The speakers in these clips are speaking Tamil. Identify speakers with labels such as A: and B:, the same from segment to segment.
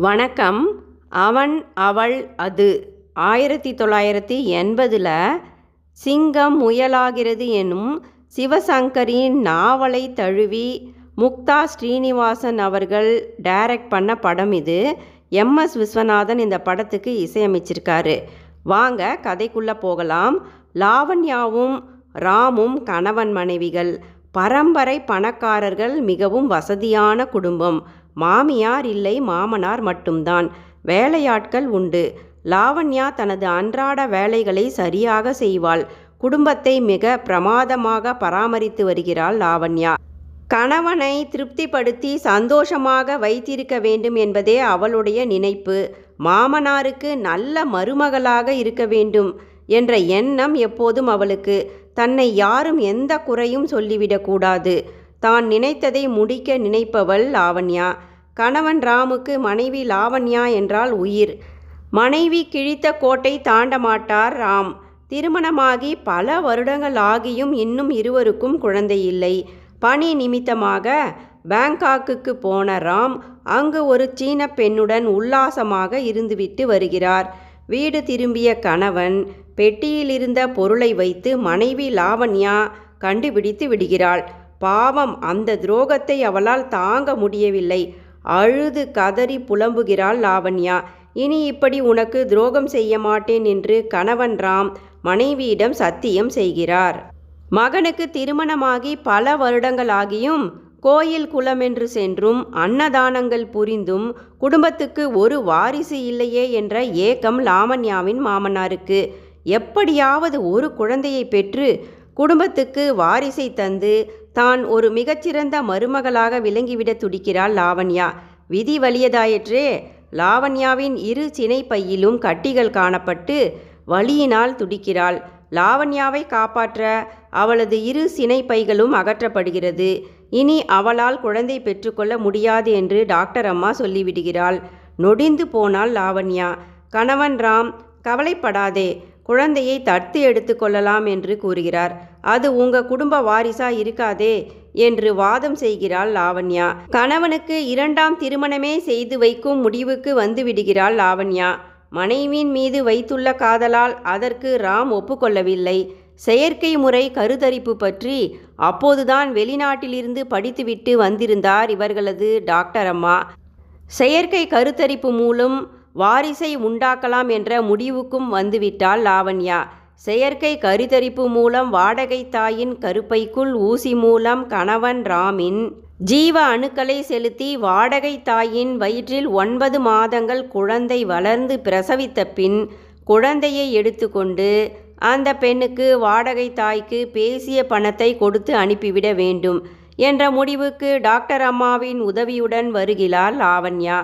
A: வணக்கம். அவன் அவள் அது. ஆயிரத்தி தொள்ளாயிரத்தி எண்பதில் சிங்கம் முயலாகிறது எனும் சிவசங்கரின் நாவலை தழுவி முக்தா ஸ்ரீனிவாசன் அவர்கள் டைரக்ட் பண்ண படம் இது. எம்எஸ் விஸ்வநாதன் இந்த படத்துக்கு இசையமைச்சிருக்காரு. வாங்க கதைக்குள்ளே போகலாம். லாவண்யாவும் ராமும் கணவன் மனைவிகள். பரம்பரை பணக்காரர்கள் மிகவும் வசதியான குடும்பம். மாமியார் இல்லை மாமனார் மட்டும்தான். வேலையாட்கள் உண்டு. லாவண்யா தனது அன்றாட வேலைகளை சரியாக செய்வாள். குடும்பத்தை மிக பிரமாதமாக பராமரித்து வருகிறாள் லாவண்யா. கணவனை திருப்திப்படுத்தி சந்தோஷமாக வைத்திருக்க வேண்டும் என்பதே அவளுடைய நினைப்பு. மாமனாருக்கு நல்ல மருமகளாக இருக்க வேண்டும் என்ற எண்ணம் எப்போதும் அவளுக்கு. தன்னை யாரும் எந்த குறையும் சொல்லிவிடக்கூடாது. தான் நினைத்ததை முடிக்க நினைப்பவள் லாவண்யா. கணவன் ராமுக்கு மனைவி லாவண்யா என்றால் உயிர். மனைவி கிழித்த கோட்டை தாண்ட மாட்டார் ராம். திருமணமாகி பல வருடங்கள் ஆகியும் இன்னும் இருவருக்கும் குழந்தை இல்லை. பணி நிமித்தமாக பேங்காக்குக்கு போன ராம் அங்கு ஒரு சீன பெண்ணுடன் உல்லாசமாக இருந்துவிட்டு வருகிறார். வீடு திரும்பிய கணவன் பெட்டியில் இருந்த பொருளை வைத்து மனைவி லாவண்யா கண்டுபிடித்து விடுகிறாள். பாவம் அந்த துரோகத்தை அவளால் தாங்க முடியவில்லை. அழுது கதறி புலம்புகிறாள் லாவண்யா. இனி இப்படி உனக்கு துரோகம் செய்ய மாட்டேன் என்று கணவன் ராம் மனைவியிடம் சத்தியம் செய்கிறார். மகனுக்கு திருமணமாகி பல வருடங்களாகியும் கோயில் குளம் என்று சென்றும் அன்னதானங்கள் புரிந்தும் குடும்பத்துக்கு ஒரு வாரிசு இல்லையே என்ற ஏக்கம் லாமண்யாவின் மாமனாருக்கு. எப்படியாவது ஒரு குழந்தையை பெற்று குடும்பத்துக்கு வாரிசை தந்து தான் ஒரு மிகச்சிறந்த மருமகளாக விளங்கிவிட துடிக்கிறாள் லாவண்யா. விதி வலியதாயிற்றே. லாவண்யாவின் இரு சினை பையிலும் கட்டிகள் காணப்பட்டு வலியினால் துடிக்கிறாள். லாவண்யாவை காப்பாற்ற அவளது இரு சினை பைகளும் அகற்றப்படுகிறது. இனி அவளால் குழந்தை பெற்றுக்கொள்ள முடியாது என்று டாக்டர் அம்மா சொல்லிவிடுகிறாள். நொடிந்து போனாள் லாவண்யா. கணவன் ராம் கவலைப்படாதே. குழந்தையை தத்து எடுத்துக்கொள்ளலாம் என்று கூறுகிறார். அது உங்க குடும்ப வாரிசா இருக்காதே என்று வாதம் செய்கிறாள் லாவண்யா. கணவனுக்கு இரண்டாம் திருமணமே செய்து வைக்கும் முடிவுக்கு வந்துவிடுகிறாள் லாவண்யா. மனைவியின் மீது வைத்துள்ள காதலால் அதற்கு ராம் ஒப்புக்கொள்ளவில்லை செயற்கை முறை கருத்தரிப்பு பற்றி அப்போதுதான் வெளிநாட்டிலிருந்து படித்துவிட்டு வந்திருந்தார் இவர்களது டாக்டர் அம்மா. செயற்கை கருத்தரிப்பு மூலம் வாரிசை உண்டாக்கலாம் என்ற முடிவுக்கும் வந்துவிட்டாள் லாவண்யா. செயற்கை கருத்தரிப்பு மூலம் வாடகை தாயின் கருப்பைக்குள் ஊசி மூலம் கணவன் ராமின் ஜீவ அணுக்களை செலுத்தி வாடகை தாயின் வயிற்றில் ஒன்பது மாதங்கள் குழந்தை வளர்ந்து பிரசவித்த பின் குழந்தையை எடுத்துக்கொண்டு அந்த பெண்ணுக்கு வாடகை தாய்க்கு பேசிய பணத்தை கொடுத்து அனுப்பிவிட வேண்டும் என்ற முடிவுக்கு டாக்டர் அம்மாவின் உதவியுடன் வருகிறாள் லாவண்யா.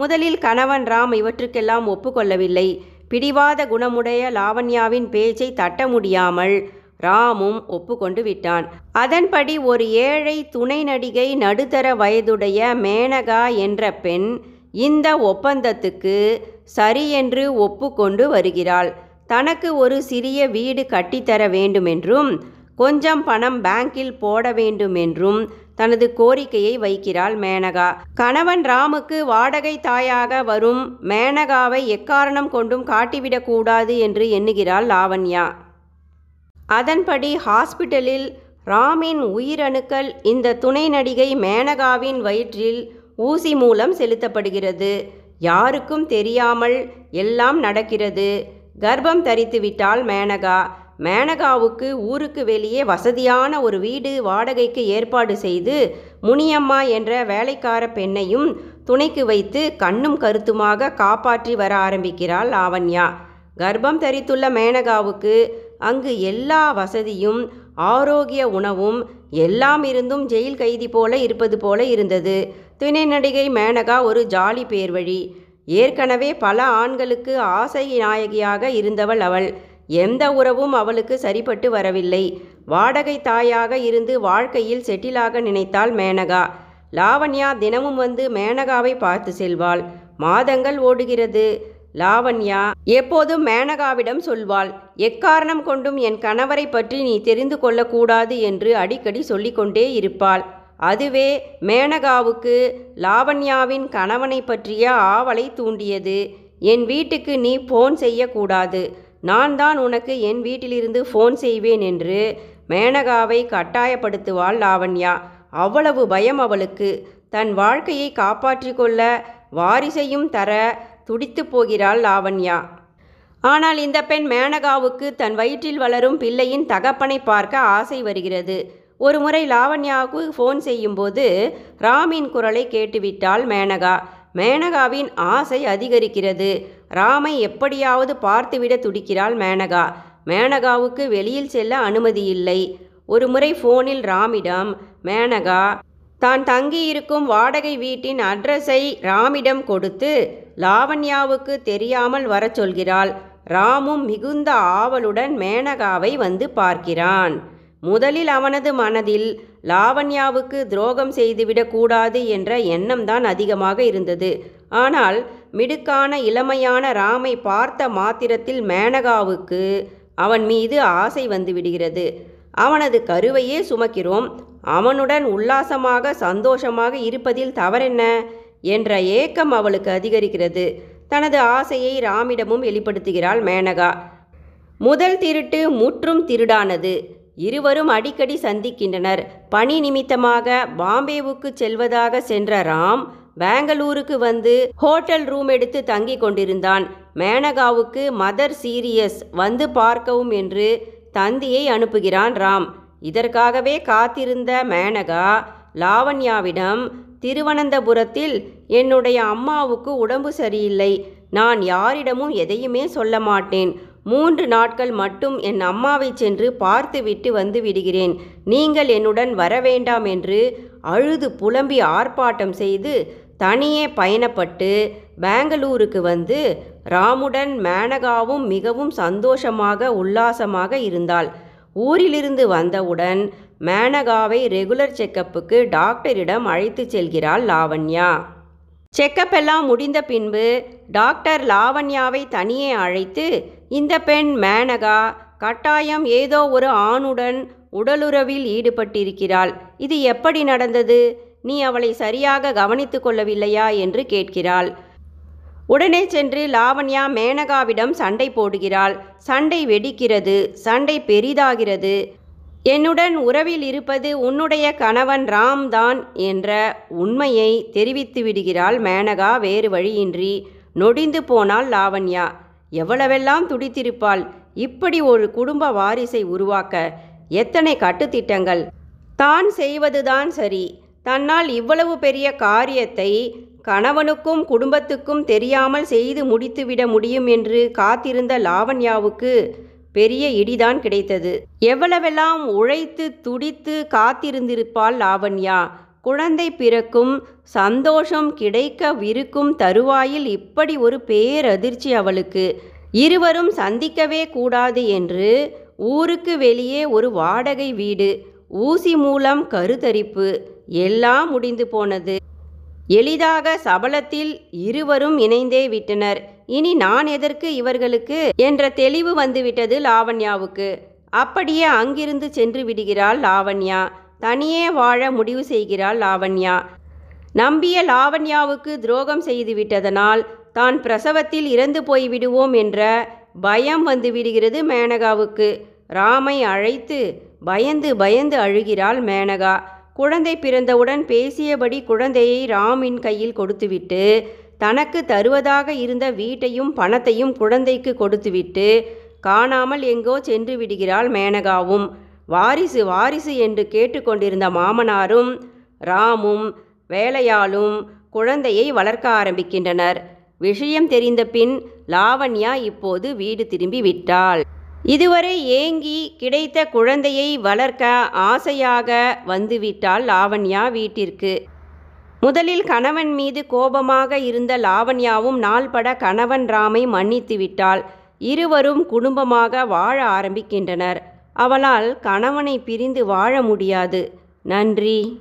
A: முதலில் கணவன் ராம் இவற்றுக்கெல்லாம் ஒப்புக்கொள்ளவில்லை. பிடிவாத குணமுடைய லாவண்யாவின் பேச்சை தட்ட முடியாமல் ராமும் ஒப்புக்கொண்டு விட்டான். அதன்படி ஒரு ஏழை துணை நடிகை நடுத்தர வயதுடைய மேனகா என்ற பெண் இந்த ஒப்பந்தத்துக்கு சரி என்று ஒப்புக்கொண்டு வருகிறாள். தனக்கு ஒரு சிறிய வீடு கட்டித்தர வேண்டுமென்றும் கொஞ்சம் பணம் பேங்கில் போட வேண்டும் என்றும் தனது கோரிக்கையை வைக்கிறாள் மேனகா. கணவன் ராமுக்கு வாடகை தாயாக வரும் மேனகாவை எக்காரணம் கொண்டும் காட்டிவிடக்கூடாது என்று எண்ணுகிறாள் லாவண்யா. அதன்படி ஹாஸ்பிட்டலில் ராமின் உயிரணுக்கள் இந்த துணை நடிகை மேனகாவின் வயிற்றில் ஊசி மூலம் செலுத்தப்படுகிறது. யாருக்கும் தெரியாமல் எல்லாம் நடக்கிறது. கர்ப்பம் தரித்துவிட்டாள் மேனகா. மேனகாவுக்கு ஊருக்கு வெளியே வசதியான ஒரு வீடு வாடகைக்கு ஏற்பாடு செய்து முனியம்மா என்ற வேலைக்கார பெண்ணையும் துணைக்கு வைத்து கண்ணும் கருத்துமாக காப்பாற்றி வர ஆரம்பிக்கிறாள் லாவண்யா கர்ப்பம் தரித்துள்ள மேனகாவுக்கு அங்கு எல்லா வசதியும் ஆரோக்கிய உணவும் எல்லாம் இருந்தும் ஜெயில் கைதி போல இருப்பது போல இருந்தது. துணை நடிகை மேனகா ஒரு ஜாலி பேர்வழி. ஏற்கனவே பல ஆண்களுக்கு ஆசை நாயகியாக இருந்தவள் அவள். எந்த உறவும் அவளுக்கு சரிப்பட்டு வரவில்லை. வாடகை தாயாக இருந்து வாழ்க்கையில் செட்டிலாக நினைத்தாள் மேனகா. லாவண்யா தினமும் வந்து மேனகாவை பார்த்து செல்வாள். மாதங்கள் ஓடுகிறது. லாவண்யா எப்போதும் மேனகாவிடம் சொல்வாள். எக்காரணம் கொண்டும் என் கணவரை பற்றி நீ தெரிந்து கொள்ளக்கூடாது என்று அடிக்கடி சொல்லிக்கொண்டே இருப்பாள். அதுவே மேனகாவுக்கு லாவண்யாவின் கணவனை பற்றிய ஆவலை தூண்டியது. என் வீட்டுக்கு நீ போன் செய்யக்கூடாது. நான் தான் உனக்கு என் வீட்டிலிருந்து ஃபோன் செய்வேன் என்று மேனகாவை கட்டாயப்படுத்துவாள் லாவண்யா. அவ்வளவு பயம் அவளுக்கு. தன் வாழ்க்கையை காப்பாற்றிக் கொள்ள வாரிசையும் தர துடித்து போகிறாள் லாவண்யா. ஆனால் இந்த பெண் மேனகாவுக்கு தன் வயிற்றில் வளரும் பிள்ளையின் தகப்பனை பார்க்க ஆசை வருகிறது. ஒரு முறை லாவண்யாவுக்கு ஃபோன் செய்யும்போது ராமின் குரலை கேட்டுவிட்டாள் மேனகா. மேனகாவின் ஆசை அதிகரிக்கிறது. ராமை எப்படியாவது பார்த்துவிட துடிக்கிறாள் மேனகா. மேனகாவுக்கு வெளியில் செல்ல அனுமதி இல்லை ஒரு முறை ஃபோனில் ராமிடம் மேனகா தான் தங்கியிருக்கும் வாடகை வீட்டின் அட்ரஸை ராமிடம் கொடுத்து லாவண்யாவுக்கு தெரியாமல் வரச் சொல்கிறாள். ராமும் மிகுந்த ஆவலுடன் மேனகாவை வந்து பார்க்கிறான். முதலில் அவனது மனதில் லாவண்யாவுக்கு துரோகம் செய்துவிடக்கூடாது என்ற எண்ணம்தான் அதிகமாக இருந்தது. ஆனால் மிடுக்கான இளமையான ராமை பார்த்த மாத்திரத்தில் மேனகாவுக்கு அவன் மீது ஆசை வந்து விடுகிறது. அவனது கருவையே சுமக்கிறோம். அவனுடன் உல்லாசமாக சந்தோஷமாக இருப்பதில் தவறென்ன? என்ற ஏக்கம் அவளுக்கு அதிகரிக்கிறது. தனது ஆசையை ராமிடமும் வெளிப்படுத்துகிறாள் மேனகா. முதல் திருட்டு முற்றும் திருடானது. இருவரும் அடிக்கடி சந்திக்கின்றனர். பணி நிமித்தமாக பாம்பேவுக்கு செல்வதாக சென்ற ராம் பெங்களூருக்கு வந்து ஹோட்டல் ரூம் எடுத்து தங்கி கொண்டிருந்தான். மேனகாவுக்கு மதர் சீரியஸ் வந்து பார்க்கவும் என்று தந்தியை அனுப்புகிறான் ராம். இதற்காகவே காத்திருந்த மேனகா லாவண்யாவிடம் திருவனந்தபுரத்தில் என்னுடைய அம்மாவுக்கு உடம்பு சரியில்லை. நான் யாரிடமும் எதையுமே சொல்ல மாட்டேன். மூன்று நாட்கள் மட்டும் என் அம்மாவை சென்று பார்த்துவிட்டு வந்து விடுகிறேன். நீங்கள் என்னுடன் வர வேண்டாம் என்று அழுது புலம்பி ஆர்ப்பாட்டம் செய்து தனியே பயணப்பட்டு பெங்களூருக்கு வந்து ராமுடன் மேனகாவும் மிகவும் சந்தோஷமாக உல்லாசமாக இருந்தாள். ஊரிலிருந்து வந்தவுடன் மேனகாவை ரெகுலர் செக்கப்புக்கு டாக்டரிடம் அழைத்து செல்கிறாள் லாவண்யா. செக்கப் எல்லாம் முடிந்த பின்பு டாக்டர் லாவண்யாவை தனியே அழைத்து இந்த பெண் மேனகா கட்டாயம் ஏதோ ஒரு ஆணுடன் உடலுறவில் ஈடுபட்டிருக்கிறாள். இது எப்படி நடந்தது? நீ அவளை சரியாக கவனித்து கொள்ளவில்லையா? என்று கேட்கிறாள். உடனே சென்று லாவண்யா மேனகாவிடம் சண்டை போடுகிறாள். சண்டை வெடிக்கிறது. சண்டை பெரிதாகிறது. என்னுடன் உறவில் இருப்பது உன்னுடைய கணவன் ராம் தான் என்ற உண்மையை தெரிவித்து விடுகிறாள் மேனகா. வேறு வழியின்றி நொடிந்து போனாள் லாவண்யா. எவ்வளவெல்லாம் துடித்திருப்பாள். இப்படி ஒரு குடும்ப வாரிசை உருவாக்க எத்தனை கட்டுத்திட்டங்கள்? தான் செய்வதுதான் சரி. தன்னால் இவ்வளவு பெரிய காரியத்தை கணவனுக்கும் குடும்பத்துக்கும் தெரியாமல் செய்து முடித்துவிட முடியும் என்று காத்திருந்த லாவண்யாவுக்கு பெரிய இடிதான் கிடைத்தது. எவ்வளவெல்லாம் உழைத்து துடித்து காத்திருந்திருப்பாள் லாவண்யா? குழந்தை பிறக்கும் சந்தோஷம் கிடைக்கவிருக்கும் தருவாயில் இப்படி ஒரு பேரதிர்ச்சி அவளுக்கு. இருவரும் சந்திக்கவே கூடாது என்று ஊருக்கு வெளியே ஒரு வாடகை வீடு ஊசி மூலம் கருத்தரிப்பு எல்லாம் முடிந்து போனது. எளிதாக சபலத்தில் இருவரும் இணைந்தே விட்டனர். இனி நான் எதற்கு இவர்களுக்கு? என்ற தெளிவு வந்துவிட்டது லாவண்யாவுக்கு. அப்படியே அங்கிருந்து சென்று விடுகிறாள் லாவண்யா. தனியே வாழ முடிவு செய்கிறாள் லாவண்யா. நம்பிய லாவண்யாவுக்கு துரோகம் செய்து விட்டதனால் தான் பிரசவத்தில் இறந்து போய் விடுவோம் என்ற பயம் வந்து விடுகிறது மேனகாவுக்கு. ராமை அழைத்து பயந்து பயந்து அழுகிறாள் மேனகா. குழந்தை பிறந்தவுடன் பேசியபடி குழந்தையை ராமின் கையில் கொடுத்துவிட்டு தனக்கு தருவதாக இருந்த வீட்டையும் பணத்தையும் குழந்தைக்கு கொடுத்துவிட்டு காணாமல் எங்கோ சென்று விடுகிறாள் மேனகாவும். வாரிசு வாரிசு என்று கேட்டுக்கொண்டிருந்த மாமனாரும் ராமும் வேலையாளும் குழந்தையை வளர்க்க ஆரம்பிக்கின்றனர். விஷயம் தெரிந்த பின் லாவண்யா இப்போது வீடு திரும்பி விட்டாள். இதுவரை ஏங்கி கிடைத்த குழந்தையை வளர்க்க ஆசையாக வந்துவிட்டாள் லாவண்யா வீட்டிற்கு. முதலில் கணவன் மீது கோபமாக இருந்த லாவண்யாவும் நாள்பட கணவன் ராமை மன்னித்து விட்டாள். இருவரும் குடும்பமாக வாழ ஆரம்பிக்கின்றனர். அவளால் கணவனை பிரிந்து வாழ முடியாது. நன்றி.